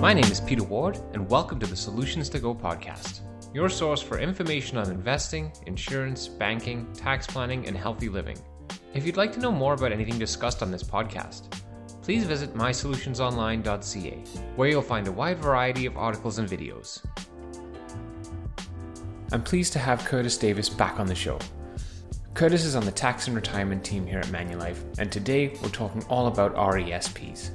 My name is Peter Ward, and welcome to the Solutions to Go podcast, your source for information on investing, insurance, banking, tax planning, and healthy living. If you'd like to know more about anything discussed on this podcast, please visit mysolutionsonline.ca, where you'll find a wide variety of articles and videos. I'm pleased to have Curtis Davis back on the show. Curtis is on the tax and retirement team here at Manulife, and today we're talking all about RESPs.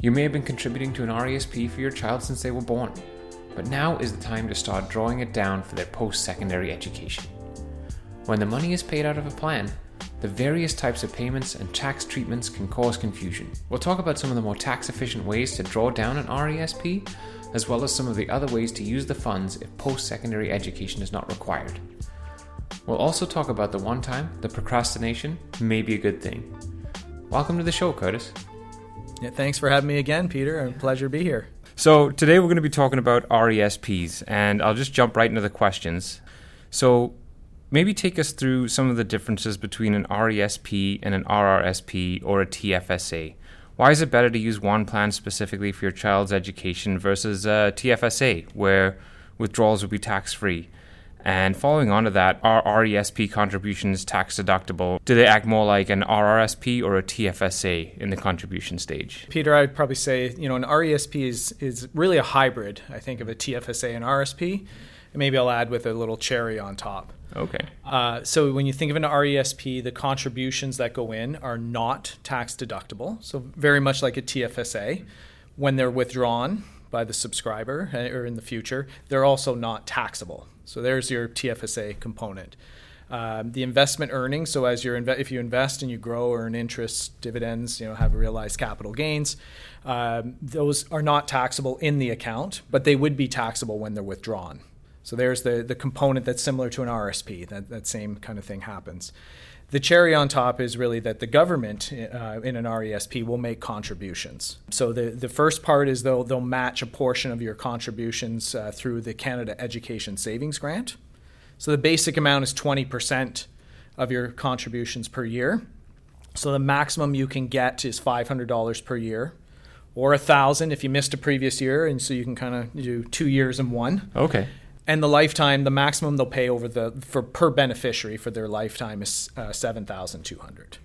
You may have been contributing to an RESP for your child since they were born, but now is the time to start drawing it down for their post secondary education. When the money is paid out of a plan, the various types of payments and tax treatments can cause confusion. We'll talk about some of the more tax efficient ways to draw down an RESP, as well as some of the other ways to use the funds if post secondary education is not required. We'll also talk about the one time the procrastination may be a good thing. Welcome to the show, Curtis. Yeah, thanks for having me again, Peter. A pleasure to be here. So, today we're going to be talking about RESPs, and I'll just jump right into the questions. So, maybe take us through some of the differences between an RESP and an RRSP or a TFSA. Why is it better to use one plan specifically for your child's education versus a TFSA, where withdrawals would be tax free? And following on to that, are RESP contributions tax deductible? Do they act more like an RRSP or a TFSA in the contribution stage? Peter, I'd probably say, you know, an RESP is, is really a hybrid, I think, of a TFSA and RSP. And maybe I'll add with a little cherry on top. Okay. Uh, so when you think of an RESP, the contributions that go in are not tax deductible. So very much like a TFSA. When they're withdrawn by the subscriber uh, or in the future, they're also not taxable. So there's your TFSA component. Um, the investment earnings. So as you're inve- if you invest and you grow, earn interest, dividends, you know, have realized capital gains, um, those are not taxable in the account, but they would be taxable when they're withdrawn. So there's the the component that's similar to an RSP. That that same kind of thing happens. The cherry on top is really that the government uh, in an RESP will make contributions. So the, the first part is they'll, they'll match a portion of your contributions uh, through the Canada Education Savings Grant. So the basic amount is 20% of your contributions per year. So the maximum you can get is $500 per year or a thousand if you missed a previous year and so you can kind of do two years in one Okay. And the lifetime the maximum they'll pay over the for per beneficiary for their lifetime is uh, 7200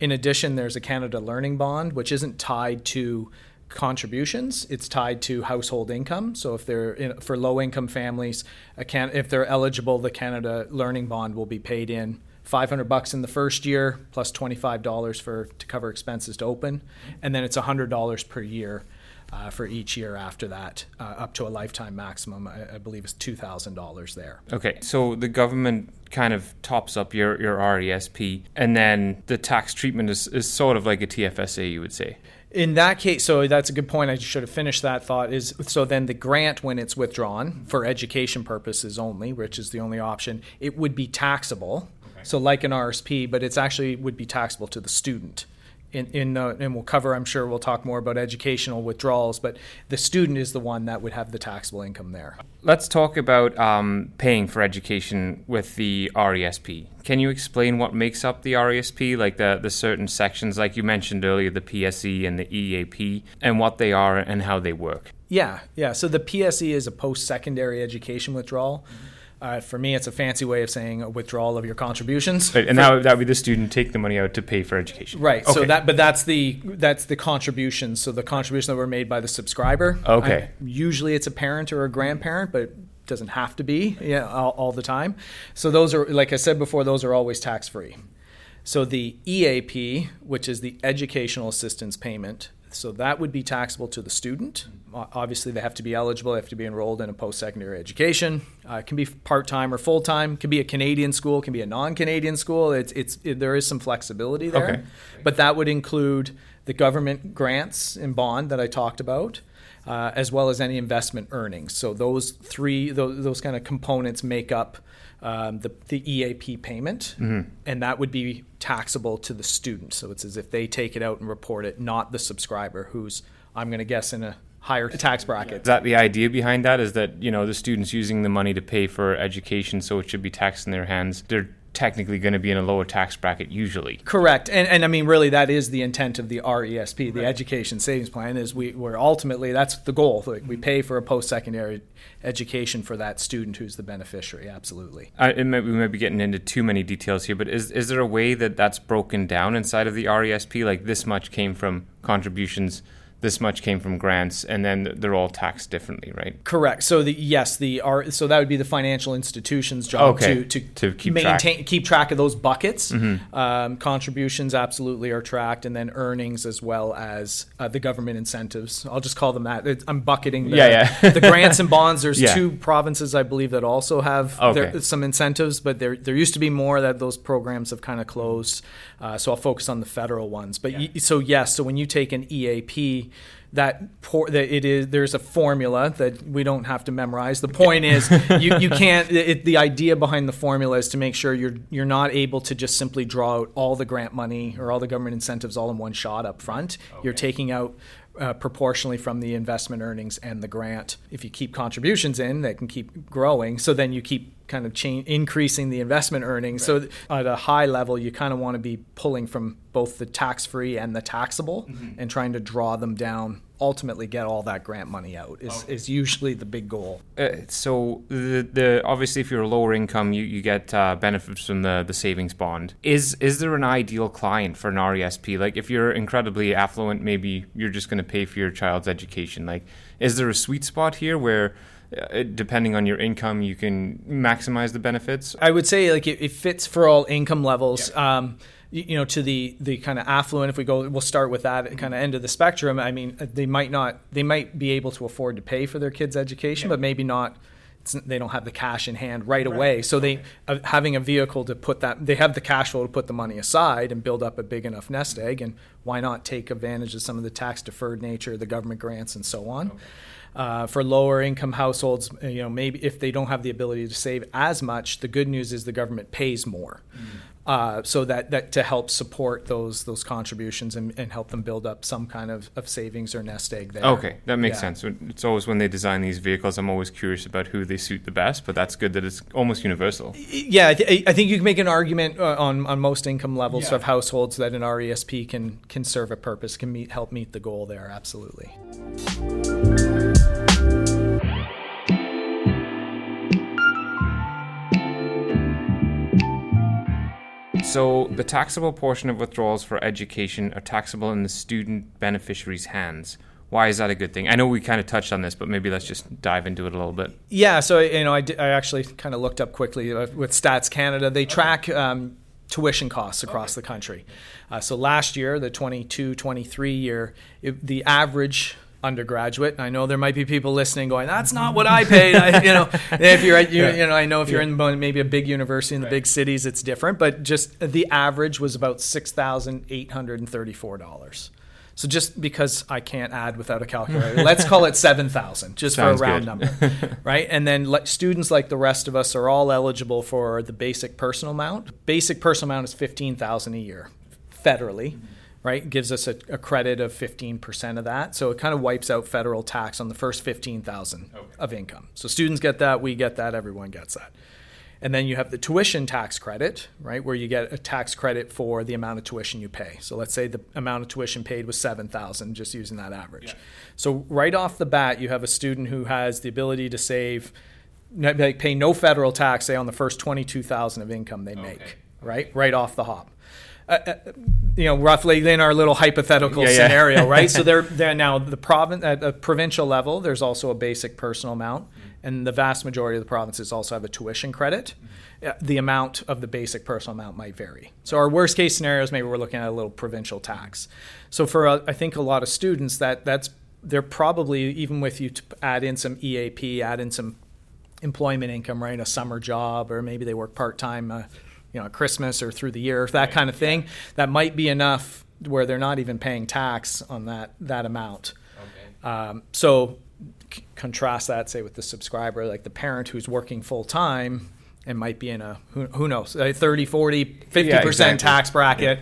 in addition there's a canada learning bond which isn't tied to contributions. It's tied to household income. So if they're in, for low income families can, if they're eligible the canada learning bond will be paid in 500 bucks in the first year plus $25 for to cover expenses to open. And then it's $100 per year uh, for each year after that, uh, up to a lifetime maximum, I, I believe is $2,000 there. Okay, so the government kind of tops up your, your RESP, and then the tax treatment is, is sort of like a TFSA, you would say. In that case, so that's a good point. I should have finished that thought. Is so then the grant, when it's withdrawn for education purposes only, which is the only option, it would be taxable. So like an RSP, but it's actually would be taxable to the student in, in uh, and we'll cover i'm sure we'll talk more about educational withdrawals but the student is the one that would have the taxable income there Let's talk about um, paying for education with the RESP. Can you explain what makes up the RESP, like the, the certain sections, like you mentioned earlier, the PSE and the EAP, and what they are and how they work? yeah yeah so the pse is a post-secondary education withdrawal uh, for me, it's a fancy way of saying a withdrawal of your contributions. Right, and that would, that would be the student take the money out to pay for education. Right. So that, but that's the that's the contributions. So the contributions that were made by the subscriber. Okay. I- usually, it's a parent or a grandparent, but it doesn't have to be. Yeah, all, all the time. So those are, like I said before, those are always tax free. So the EAP, which is the educational assistance payment, so that would be taxable to the student. Obviously, they have to be eligible. They have to be enrolled in a post-secondary education. Uh, it can be part-time or full-time. It can be a Canadian school. It can be a non-Canadian school. It's it's it, there is some flexibility there. Okay. But that would include the government grants and bond that I talked about, uh, as well as any investment earnings. So those three, those, those kind of components make up um, the, the EAP payment, and that would be taxable to the student. So it's as if they take it out and report it, not the subscriber, who's I'm going to guess in a higher tax bracket. Is that the idea behind that? Is that you know the students using the money to pay for education, so it should be taxed in their hands. They're technically going to be in a lower tax bracket usually. Correct, and and I mean really that is the intent of the RESP, the Education Savings Plan, is we we're ultimately that's the goal. Like we pay for a post secondary education for that student who's the beneficiary. Absolutely. Uh, it might, we might be getting into too many details here, but is is there a way that that's broken down inside of the RESP? Like this much came from contributions this much came from grants, and then they're all taxed differently, right? Correct. So the yes, the are so that would be the financial institution's job Okay. to, to To keep maintain track. keep track of those buckets. Mm-hmm. Um, contributions absolutely are tracked, and then earnings as well as uh, the government incentives. I'll just call them that. It's, I'm bucketing. The, Yeah, yeah. the grants and bonds. There's Yeah. two provinces I believe that also have Okay. their, some incentives, but there there used to be more that those programs have kind of closed. Uh, so I'll focus on the federal ones. But y- so yes, so when you take an EAP that por- that it is there's a formula that we don't have to memorize. The point is you, you can't. It, the idea behind the formula is to make sure you're you're not able to just simply draw out all the grant money or all the government incentives all in one shot up front. You're taking out. Uh, proportionally from the investment earnings and the grant. If you keep contributions in, they can keep growing. So then you keep kind of change, increasing the investment earnings. So th- at a high level, you kind of want to be pulling from both the tax-free and the taxable, and trying to draw them down. Ultimately, get all that grant money out is, is usually the big goal. Uh, so the, the obviously if you're a lower income, you, you get uh, benefits from the, the savings bond. Is is there an ideal client for an RESP? Like if you're incredibly affluent, maybe you're just going to pay for your child's education. Like is there a sweet spot here where uh, depending on your income, you can maximize the benefits? I would say like it, it fits for all income levels. Um, you, know, to the the kind of affluent. If we go, we'll start with that kind of end of the spectrum. I mean, they might not, they might be able to afford to pay for their kids' education, but maybe not. It's, they don't have the cash in hand right, away. So they uh, having a vehicle to put that, they have the cash flow to put the money aside and build up a big enough nest egg. And why not take advantage of some of the tax deferred nature, the government grants, and so on. Uh, for lower income households, you know, maybe if they don't have the ability to save as much, the good news is the government pays more. Uh, so that, that to help support those those contributions and, and help them build up some kind of, of savings or nest egg there. Okay, that makes Yeah. sense. It's always when they design these vehicles, I'm always curious about who they suit the best, but that's good that it's almost universal. Yeah, I, th- I think you can make an argument uh, on, on most income levels Yeah. of households that an RESP can can serve a purpose, can meet help meet the goal there. Absolutely. So, the taxable portion of withdrawals for education are taxable in the student beneficiary's hands. Why is that a good thing? I know we kind of touched on this, but maybe let's just dive into it a little bit. Yeah, so you know, I, actually kind of looked up quickly uh, with Stats Canada. They track um, tuition costs across the country. Uh, so last year, the 22-23 year, it, the average undergraduate. and I know there might be people listening going, "That's not what I paid." I, you know, if you're, at, you, you know, I know if you're in maybe a big university in the big cities, it's different. But just the average was about six thousand eight hundred and thirty-four dollars. So just because I can't add without a calculator, let's call it seven thousand, just Sounds for a round good. number, right? And then like, students like the rest of us are all eligible for the basic personal amount. Basic personal amount is fifteen thousand a year, federally, right? Gives us a, a credit of fifteen percent of that, so it kind of wipes out federal tax on the first fifteen thousand of income. So students get that, we get that, everyone gets that. And then you have the tuition tax credit, right, where you get a tax credit for the amount of tuition you pay. So let's say the amount of tuition paid was seven thousand, just using that average. So right off the bat, you have a student who has the ability to save, like pay no federal tax, say on the first twenty-two thousand of income they make, right, right off the hop. Uh, uh, you know, roughly in our little hypothetical Yeah, yeah. scenario, right? so they're, they're now the province at a provincial level. There's also a basic personal amount, and the vast majority of the provinces also have a tuition credit. Uh, The amount of the basic personal amount might vary. So our worst case scenarios, maybe we're looking at a little provincial tax. So for uh, I think a lot of students, that that's they're probably even with you to add in some EAP, add in some employment income, right? A summer job, or maybe they work part time, uh, you know, Christmas or through the year, that kind of thing. That might be enough where they're not even paying tax on that that amount. Um, so c- contrast that, say, with the subscriber, like the parent who's working full time and might be in a who, who knows, a 30, 40, 50 Yeah, percent exactly. tax bracket.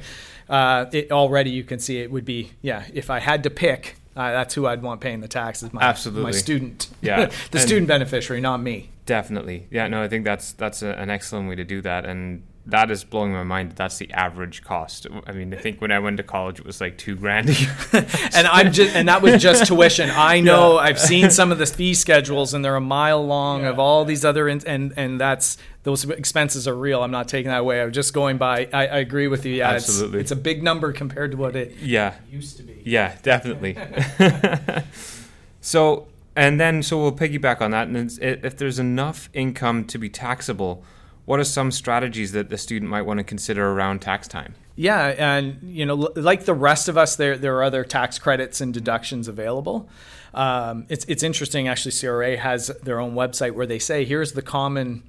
Uh, it, already, you can see it would be yeah. If I had to pick, uh, that's who I'd want paying the taxes. My, Absolutely. my student. Yeah, the and- student beneficiary, not me. Definitely. Yeah, no, I think that's that's a, an excellent way to do that. And that is blowing my mind. That's the average cost. I mean, I think when I went to college, it was like two grand and I'm just, and that was just tuition. I know. Yeah. I've seen some of the fee schedules, and they're a mile long yeah. of all these other, in, and and that's those expenses are real. I'm not taking that away. I'm just going by. I, I agree with you. Yeah, absolutely. It's, it's, a big number compared to what it yeah used to be. Yeah, definitely. so and then so we'll piggyback on that, and if there's enough income to be taxable what are some strategies that the student might want to consider around tax time? Yeah, and you know, like the rest of us, there there are other tax credits and deductions available. Um, it's it's interesting actually. CRA has their own website where they say here's the common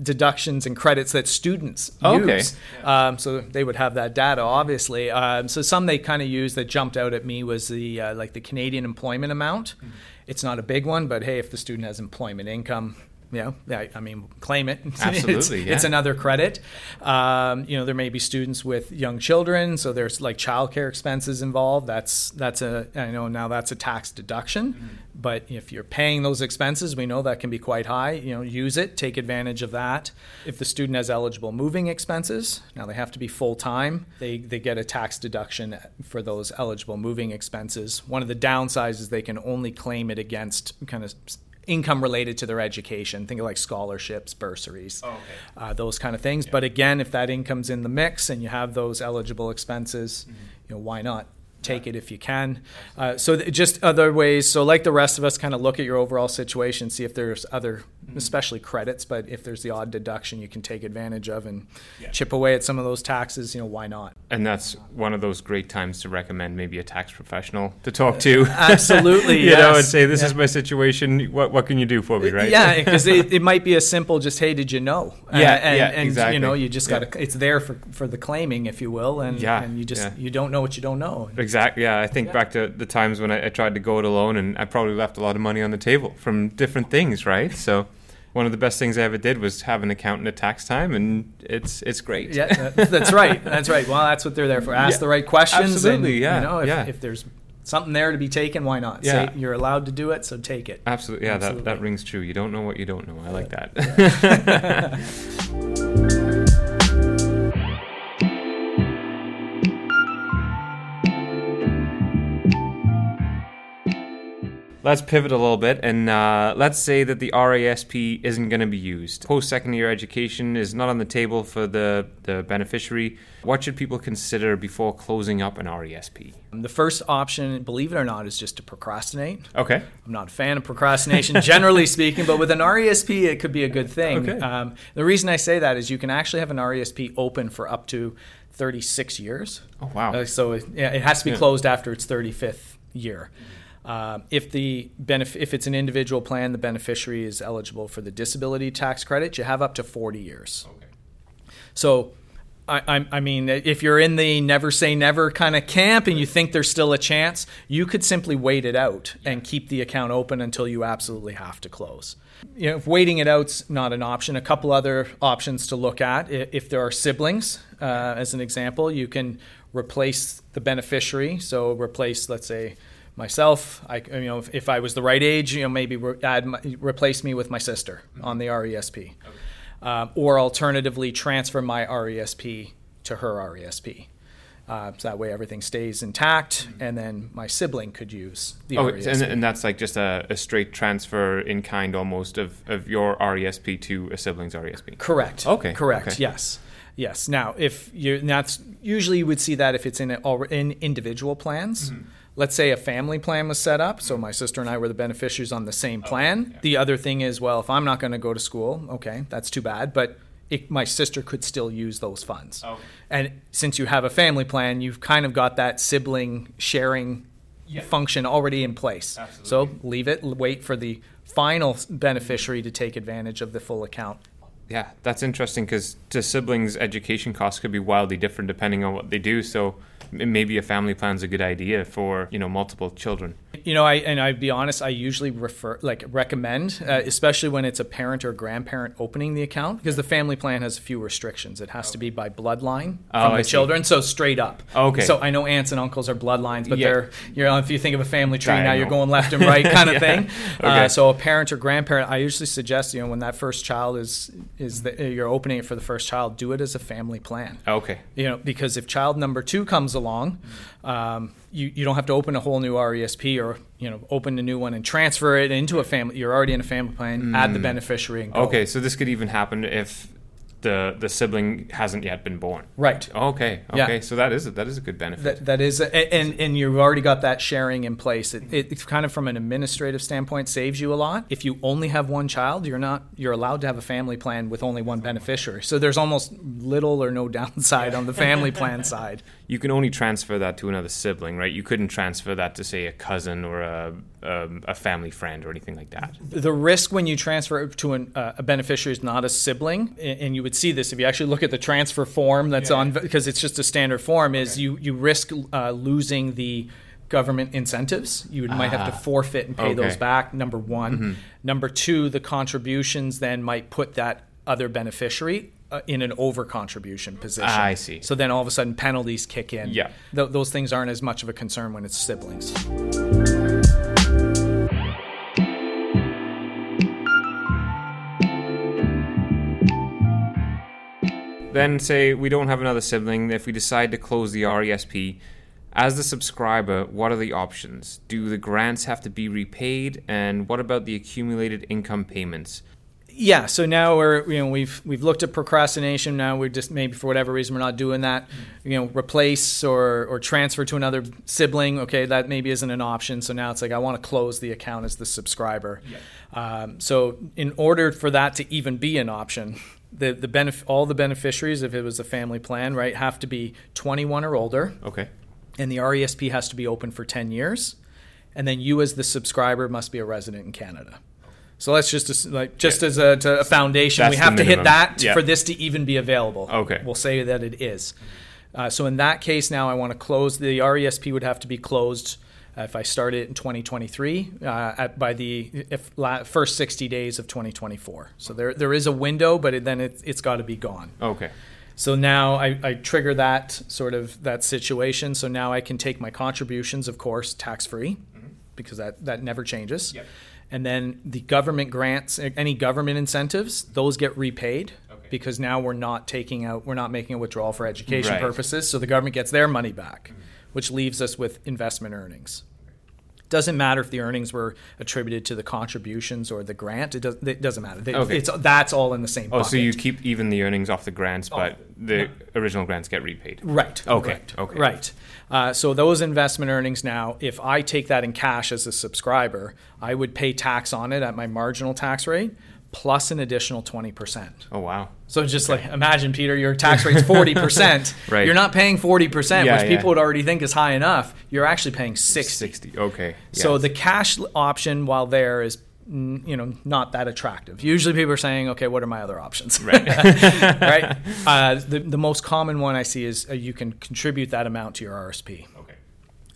deductions and credits that students oh, use. Okay. Um, so they would have that data, obviously. Um, so some they kind of used that jumped out at me was the uh, like the Canadian employment amount. Mm-hmm. It's not a big one, but hey, if the student has employment income, you know, I, I mean, claim it. Absolutely, it's, yeah. it's another credit. Um, you know, there may be students with young children, so there's like childcare expenses involved. That's that's a I know now that's a tax deduction. Mm-hmm. But if you're paying those expenses, we know that can be quite high. You know, use it, take advantage of that. If the student has eligible moving expenses, now they have to be full time. They they get a tax deduction for those eligible moving expenses. One of the downsides is they can only claim it against kind of income related to their education. Think of like scholarships, bursaries, oh, okay. uh, those kind of things. Yeah. But again, if that income's in the mix and you have those eligible expenses, mm-hmm. you know, why not? take it if you can. Uh, so th- just other ways. So like the rest of us, kind of look at your overall situation, see if there's other, mm-hmm. especially credits, but if there's the odd deduction you can take advantage of and yeah. chip away at some of those taxes. You know, why not? And that's one of those great times to recommend maybe a tax professional to talk to. Absolutely, you yes. know, and say this yeah. is my situation. What what can you do for me, right? Yeah, because it, it, might be a simple just hey, did you know? Yeah, and, yeah, and exactly. you know, you just got to. It's there for for the claiming, if you will, and yeah, and you just you don't know what you don't know. Exactly Exactly. Yeah, I think yeah. back to the times when I, I, tried to go it alone, and I probably left a lot of money on the table from different things, right? So. One of the best things I ever did was have an accountant at tax time, and it's it's great. Yeah, that's right. That's right. Well, that's what they're there for. Ask yeah, the right questions. Absolutely. And, yeah. You know, if, yeah. if there's something there to be taken, why not? Yeah. Say you're allowed to do it, so take it. Absolutely. Yeah, Absolutely. That, that rings true. You don't know what you don't know. I like that. Let's pivot a little bit and uh, let's say that the RESP isn't going to be used. Post secondary education is not on the table for the, the beneficiary. What should people consider before closing up an RESP? The first option, believe it or not, is just to procrastinate. Okay. I'm not a fan of procrastination, generally speaking, but with an RESP, it could be a good thing. Okay. Um, the reason I say that is you can actually have an RESP open for up to 36 years. Oh, wow. Uh, so it, yeah, it has to be yeah. closed after its 35th year. Uh, if the benef- if it's an individual plan, the beneficiary is eligible for the disability tax credit. You have up to 40 years. Okay. So, I, I, mean, if you're in the never say never kind of camp and you think there's still a chance, you could simply wait it out and keep the account open until you absolutely have to close. You know, if waiting it out's not an option, a couple other options to look at. If there are siblings, uh, as an example, you can replace the beneficiary. So replace, let's say, myself. I, you know, if, if, I was the right age, you know, maybe re- add my, replace me with my sister mm-hmm. on the RESP, okay. um, or alternatively transfer my RESP to her RESP. Uh, so that way everything stays intact, mm-hmm. and then my sibling could use the oh, RESP. And, and that's like just a, a, straight transfer in kind almost of, of your RESP to a sibling's RESP. Correct. Okay. Correct. Okay. Yes. Yes. Now, if you that's usually you would see that if it's in a, in individual plans. Mm-hmm let's say a family plan was set up, so my sister and I were the beneficiaries on the same oh, plan. Oh, yeah. The other thing is, well, if I'm not going to go to school, okay, that's too bad, but it, my sister could still use those funds. Oh. And since you have a family plan, you've kind of got that sibling sharing yeah. function already in place. Absolutely. So leave it, wait for the final beneficiary to take advantage of the full account. Yeah, that's interesting because to siblings, education costs could be wildly different depending on what they do. So m- maybe a family plan's a good idea for you know multiple children. You know, I and I'd be honest, I usually refer like recommend, uh, especially when it's a parent or grandparent opening the account, because the family plan has a few restrictions. It has to be by bloodline Oh, from I the see. children, so straight up. Okay. So I know aunts and uncles are bloodlines, but Yeah. they're you know if you think of a family tree now, you're going left and right kind of Yeah. thing. Okay. Uh, so a parent or grandparent, I usually suggest you know when that first child is is the, you're opening it for the first child, do it as a family plan Okay. you know because if child number two comes along um, you, you don't have to open a whole new resp or you know open a new one and transfer it into a family you're already in a family plan add the beneficiary and go. Okay, so this could even happen if the the sibling hasn't yet been born. right Okay. Yeah. Okay. So that is a, that is a good benefit. that, that is a, and and you've already got that sharing in place it, it, it's kind of from an administrative standpoint saves you a lot if you only have one child you're not you're allowed to have a family plan with only one beneficiary so there's almost little or no downside on the family plan side you can only transfer that to another sibling, right? You couldn't transfer that to say a cousin or a um, a family friend or anything like that. the risk when you transfer to an, uh, a beneficiary is not a sibling, and you would see this if you actually look at the transfer form that's on because it's just a standard form. Is you you risk uh, losing the government incentives. You would, might have to Ah, forfeit and pay okay. those back. Number one, number two, the contributions then might put that other beneficiary. Uh, in an over contribution position. Ah, I see. So then all of a sudden penalties kick in. Yeah. Th- those things aren't as much of a concern when it's siblings. Then say we don't have another sibling. If we decide to close the RESP, as the subscriber, what are the options? Do the grants have to be repaid, and what about the accumulated income payments? Yeah, so now we're you know we've we've looked at procrastination. Now we're just maybe for whatever reason we're not doing that. You know, replace or or transfer to another sibling. Okay, that maybe isn't an option. So now it's like I want to close the account as the subscriber. Um, so in order for that to even be an option, the the benef- all the beneficiaries, if it was a family plan, right, have to be 21 or older, Okay. and the RESP has to be open for 10 years, and then you as the subscriber must be a resident in Canada. So let's just like just as a, to a foundation, That's we have to hit that Yeah. for this to even be available. Okay. we'll say that it is. Uh, so in that case, now I want to close the RESP would have to be closed uh, if I start it in 2023 uh, at, by the if la- first 60 days of 2024. So there there is a window, but it, then it, it's got to be gone. Okay. So now I, I trigger that sort of that situation. So now I can take my contributions, of course, tax free, because that, that never changes. Yep. And then the government grants, any government incentives, those get repaid because now we're not taking out, we're not making a withdrawal for education Right. purposes. So the government gets their money back, which leaves us with investment earnings. Doesn't matter if the earnings were attributed to the contributions or the grant. It, does, it doesn't matter. They- Okay. It's, that's all in the same Oh, bucket. so you keep even the earnings off the grants, but the original grants get repaid. Right. Okay, Right. okay. Right. Uh, so those investment earnings now, if I take that in cash as a subscriber, I would pay tax on it at my marginal tax rate plus an additional 20%. Oh wow. So just like imagine, Peter, your tax rate's 40%. Right. You're not paying 40%, Yeah, which yeah. people would already think is high enough. You're actually paying 60. Sixty. Okay. So the cash option, while there, is you know not that attractive. Usually, people are saying, "Okay, what are my other options?" Right. right. Uh, the the most common one I see is uh, you can contribute that amount to your RSP.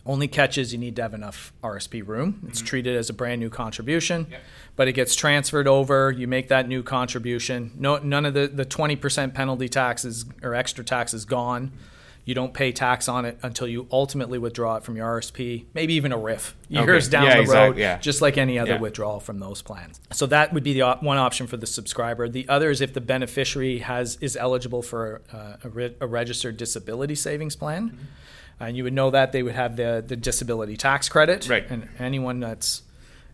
Only catches you need to have enough RSP room. It's treated as a brand new contribution, Yep. but it gets transferred over. You make that new contribution. No, none of the the twenty percent penalty taxes or extra tax is gone. You don't pay tax on it until you ultimately withdraw it from your RSP, maybe even a RRIF years Okay. down Yeah, the road, yeah. just like any other Yeah. withdrawal from those plans. So that would be the op- one option for the subscriber. The other is if the beneficiary has is eligible for uh, a, re- a registered disability savings plan, Mm-hmm. And you would know that they would have the the disability tax credit. Right. And anyone that's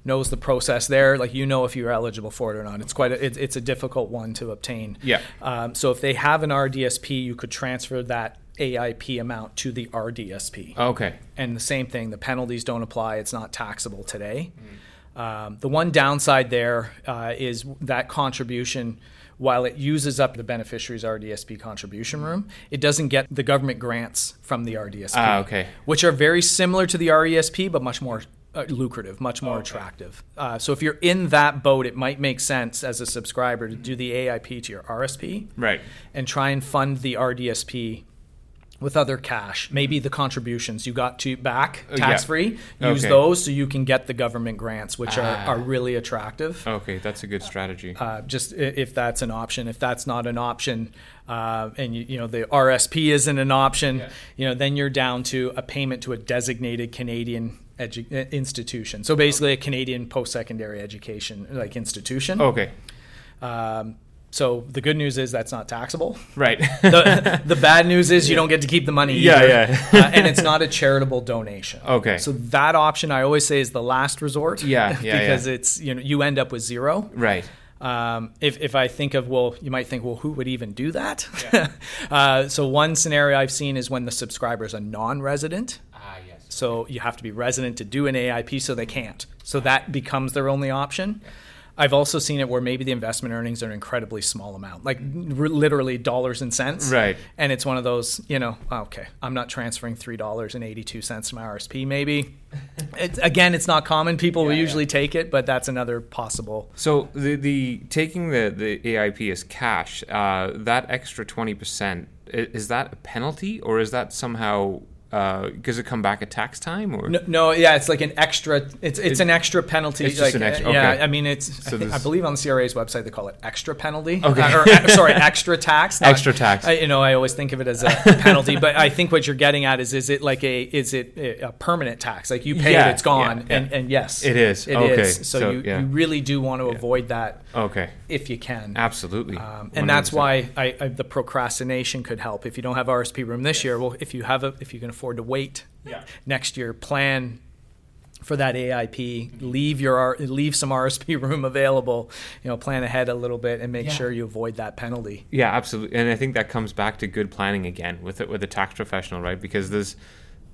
knows the process there, like you know if you're eligible for it or not. It's quite a, it's it's a difficult one to obtain. Yeah. Um, so if they have an RDSP, you could transfer that AIP amount to the RDSP. Okay. And the same thing, the penalties don't apply. It's not taxable today. Um, the one downside there uh, is that contribution, while it uses up the beneficiary's RDSP contribution room, it doesn't get the government grants from the RDSP, Ah, okay. which are very similar to the RESP, but much more uh, lucrative, much more attractive. Uh, so if you're in that boat, it might make sense as a subscriber to do the AIP to your RSP Right. and try and fund the RDSP with other cash. Maybe the contributions you got to back yeah. tax free. Use Okay. those so you can get the government grants, which Ah. are, are really attractive. Okay, that's a good strategy. Uh, just if that's an option. If that's not an option, uh, and you, you know the RSP isn't an option, you know then you're down to a payment to a designated Canadian edu- uh, institution. So basically, a Canadian post-secondary education like institution. Okay, Um, so the good news is that's not taxable. right. The, the bad news is you don't get to keep the money. Yeah, either. yeah. uh, and it's not a charitable donation. Okay. So that option I always say is the last resort. Yeah, yeah, because yeah. it's you know you end up with zero. right. Um, if, if I think of, well, you might think, well, who would even do that? uh, so, one scenario I've seen is when the subscriber is a non resident. Ah, yes. So, you have to be resident to do an AIP, so they can't. So, that becomes their only option. I've also seen it where maybe the investment earnings are an incredibly small amount, like r- literally dollars and cents. Right. And it's one of those, you know, oh, okay, I'm not transferring $3.82 to my RSP, maybe. It's, again, it's not common. People will Yeah, yeah. usually take it, but that's another possible. So the the taking the the AIP as cash, uh, that extra twenty percent is that a penalty or is that somehow uh, does it come back at tax time or No, no, yeah, it's like an extra. It's it's It- an extra penalty. it's just like, an extra- uh, Yeah. I mean, it's. So I, think, I believe on the CRA's website they call it extra penalty. Okay. Uh, or, uh, sorry, extra tax. not- Extra tax. I, you know, I always think of it as a penalty, but I think what you're getting at is, is it like a, is it a permanent tax? Like you pay Yeah, it, it's gone, yeah, and yeah. and yes, It is. It Okay, is. So, so, you, you really do want to avoid that okay if you can. absolutely Um, and that's 100%. why I, I, the procrastination could help. If you don't have RSP room this year, well, if you have a, if you can afford to wait Yeah. next year, plan for that AIP. Leave your leave some RSP room available. You know, plan ahead a little bit and make Yeah. sure you avoid that penalty. Yeah, absolutely. And I think that comes back to good planning again with it with a tax professional, right? Because there's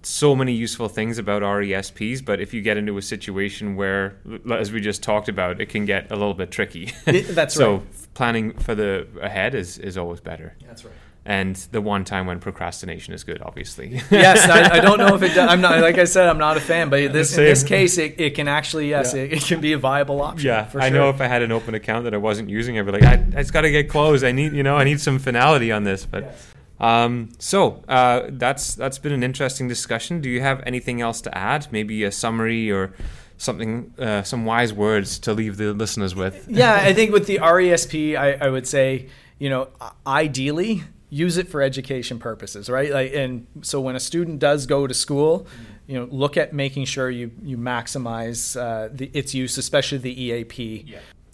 so many useful things about RESPs, but if you get into a situation where, as we just talked about, it can get a little bit tricky. It- that's so right. planning for the ahead is, is always better. That's right. And the one time when procrastination is good, obviously. yes, I, I don't know if it. Does, I'm not like I said. I'm not a fan, but this in this case, it, it can actually yes, Yeah. it, it can be a viable option. yeah, for I know if I had an open account that I wasn't using, I'd be like, I, I just got to get closed. I need, you know, I need some finality on this. But um, so uh, that's that's been an interesting discussion. Do you have anything else to add? Maybe a summary or something, uh, some wise words to leave the listeners with. yeah, I think with the RESP, I, I would say, you know, ideally use it for education purposes, right? Like, and so when a student does go to school, you know, look at making sure you you maximize uh, the, its use, especially the EAP.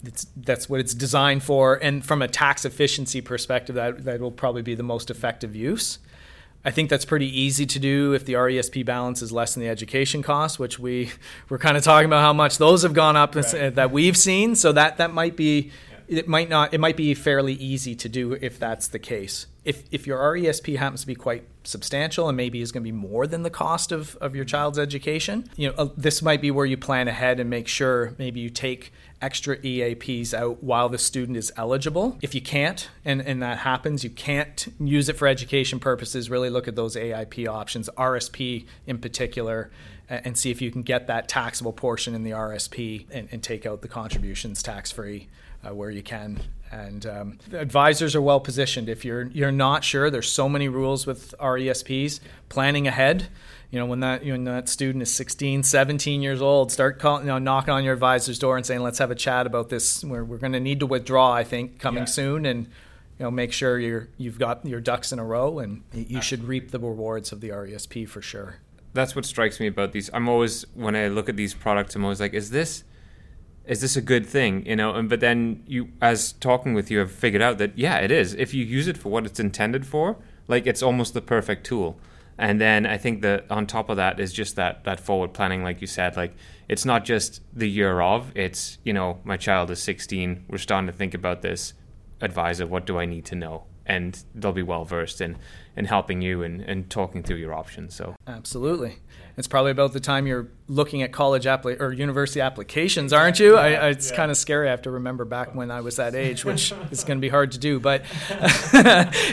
It's, that's what it's designed for, and from a tax efficiency perspective, that that will probably be the most effective use. I think that's pretty easy to do if the RESP balance is less than the education costs, which we we're kind of talking about how much those have gone up uh, that we've seen. So that that might be it might not it might be fairly easy to do if that's the case. If if your RESP happens to be quite substantial and maybe is going to be more than the cost of, of your child's education, you know, uh, this might be where you plan ahead and make sure maybe you take extra EAPs out while the student is eligible. If you can't, and, and that happens, you can't use it for education purposes, really look at those AIP options, RSP in particular, and see if you can get that taxable portion in the RSP and, and take out the contributions tax free uh, where you can. And um, the advisors are well positioned. If you're you're not sure, there's so many rules with RESPs. Planning ahead, you know, when that when that student is 16, 17 years old, start calling, you know, knocking on your advisor's door and saying, "Let's have a chat about this. We're we're going to need to withdraw. I think coming Yeah. soon, and you know, make sure you're you've got your ducks in a row, and you should reap the rewards of the RESP for sure." That's what strikes me about these. I'm always when I look at these products, I'm always like, is this is this a good thing you know? And but then you as talking with you have figured out that yeah it is. If you use it for what it's intended for like it's almost the perfect tool. And then i think that on top of that is just that that forward planning like you said like it's not just the year of it's you know my child is 16 we're starting to think about this. Advisor what do i need to know? And they'll be well versed in in helping you and, and talking through your options so. Absolutely. It's probably about the time you're looking at college appli- or university applications, aren't you? I, I, it's kind of scary. I have to remember back when I was that age, which is going to be hard to do. But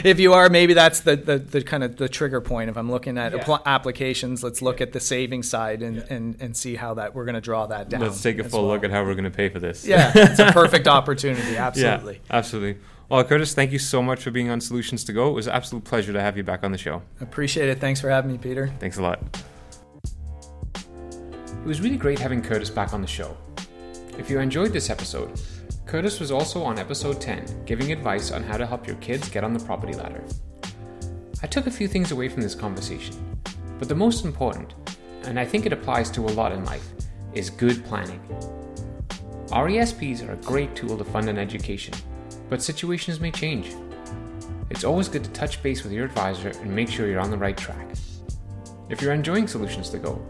if you are, maybe that's the, the, the kind of the trigger point. If I'm looking at Yeah. appl- applications, let's look at the saving side and, and, and see how that we're going to draw that down. let's take a full well. look at how we're going to pay for this Yeah, it's a perfect opportunity. Absolutely. Yeah, absolutely. Well, Curtis, thank you so much for being on Solutions to Go. It was an absolute pleasure to have you back on the show. Appreciate it. Thanks for having me, Peter. Thanks a lot. It was really great having Curtis back on the show. If you enjoyed this episode, Curtis was also on episode 10, giving advice on how to help your kids get on the property ladder. I took a few things away from this conversation, but the most important, and I think it applies to a lot in life, is good planning. RESPs are a great tool to fund an education, but situations may change. It's always good to touch base with your advisor and make sure you're on the right track. If you're enjoying Solutions to Go,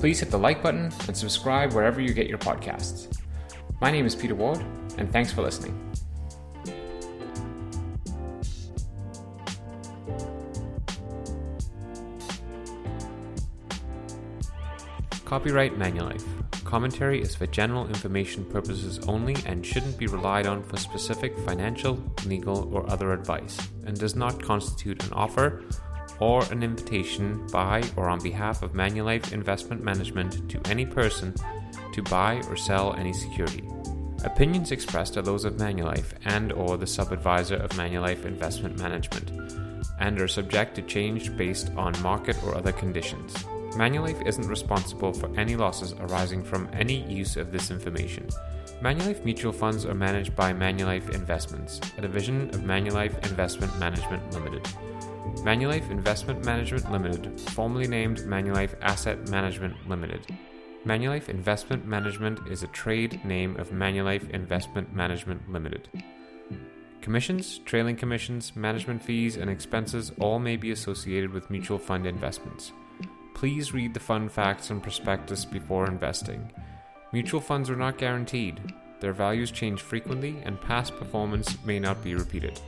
please hit the like button and subscribe wherever you get your podcasts. My name is Peter Ward, and thanks for listening. Copyright Manulife. Commentary is for general information purposes only and shouldn't be relied on for specific financial, legal, or other advice, and does not constitute an offer or an invitation by or on behalf of Manulife Investment Management to any person to buy or sell any security. Opinions expressed are those of Manulife and or the sub-advisor of Manulife Investment Management and are subject to change based on market or other conditions. Manulife isn't responsible for any losses arising from any use of this information. Manulife mutual funds are managed by Manulife Investments, a division of Manulife Investment Management Limited. Manulife Investment Management Limited, formerly named Manulife Asset Management Limited. Manulife Investment Management is a trade name of Manulife Investment Management Limited. Commissions, trailing commissions, management fees, and expenses all may be associated with mutual fund investments. Please read the fund facts and prospectus before investing. Mutual funds are not guaranteed. Their values change frequently, and past performance may not be repeated.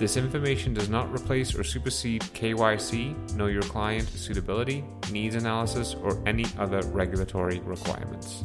This information does not replace or supersede KYC, know your client suitability, needs analysis, or any other regulatory requirements.